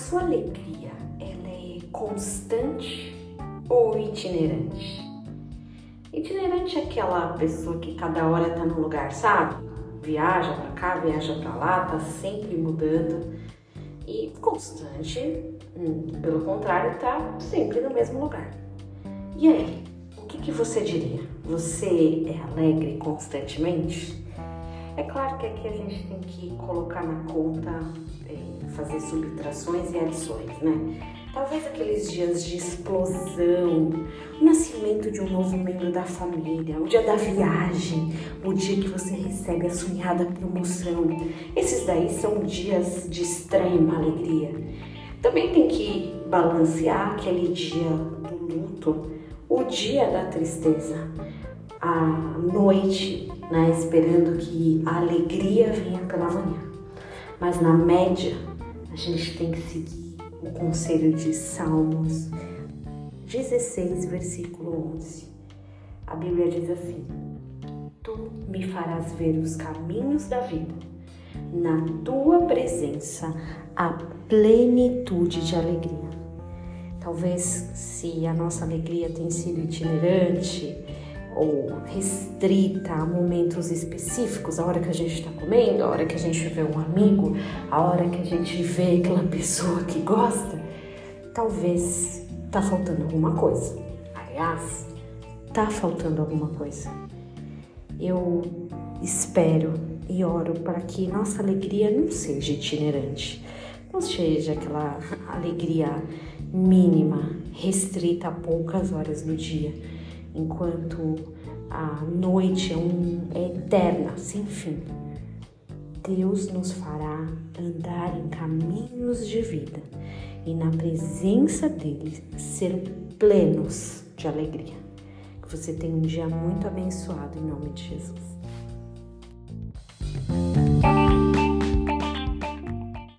sua alegria, ela é constante ou itinerante? Itinerante é aquela pessoa que cada hora tá no lugar, sabe? Viaja para cá, viaja para lá, tá sempre mudando. E constante, hum, pelo contrário, tá sempre no mesmo lugar. E aí, o que, que você diria? Você é alegre constantemente? É claro que aqui a gente tem que colocar na conta, é, fazer subtrações e adições, né? Talvez aqueles dias de explosão, o nascimento de um novo membro da família, o dia da viagem, o dia que você recebe a sonhada promoção. Esses daí são dias de extrema alegria. Também tem que balancear aquele dia do luto, o dia da tristeza, a noite, né, esperando que a alegria venha pela manhã. Mas na média, a gente tem que seguir o conselho de Salmos 16, versículo 11. A Bíblia diz assim: Tu me farás ver os caminhos da vida, na tua presença a plenitude de alegria. Talvez se a nossa alegria tem sido itinerante, ou restrita a momentos específicos, a hora que a gente está comendo, a hora que a gente vê um amigo, a hora que a gente vê aquela pessoa que gosta, talvez tá faltando alguma coisa. Aliás, tá faltando alguma coisa. Eu espero e oro para que nossa alegria não seja itinerante, não seja aquela alegria mínima, restrita a poucas horas do dia enquanto a noite é, um, é eterna, sem fim. Deus nos fará andar em caminhos de vida e na presença dele ser plenos de alegria. Que você tenha um dia muito abençoado em nome de Jesus.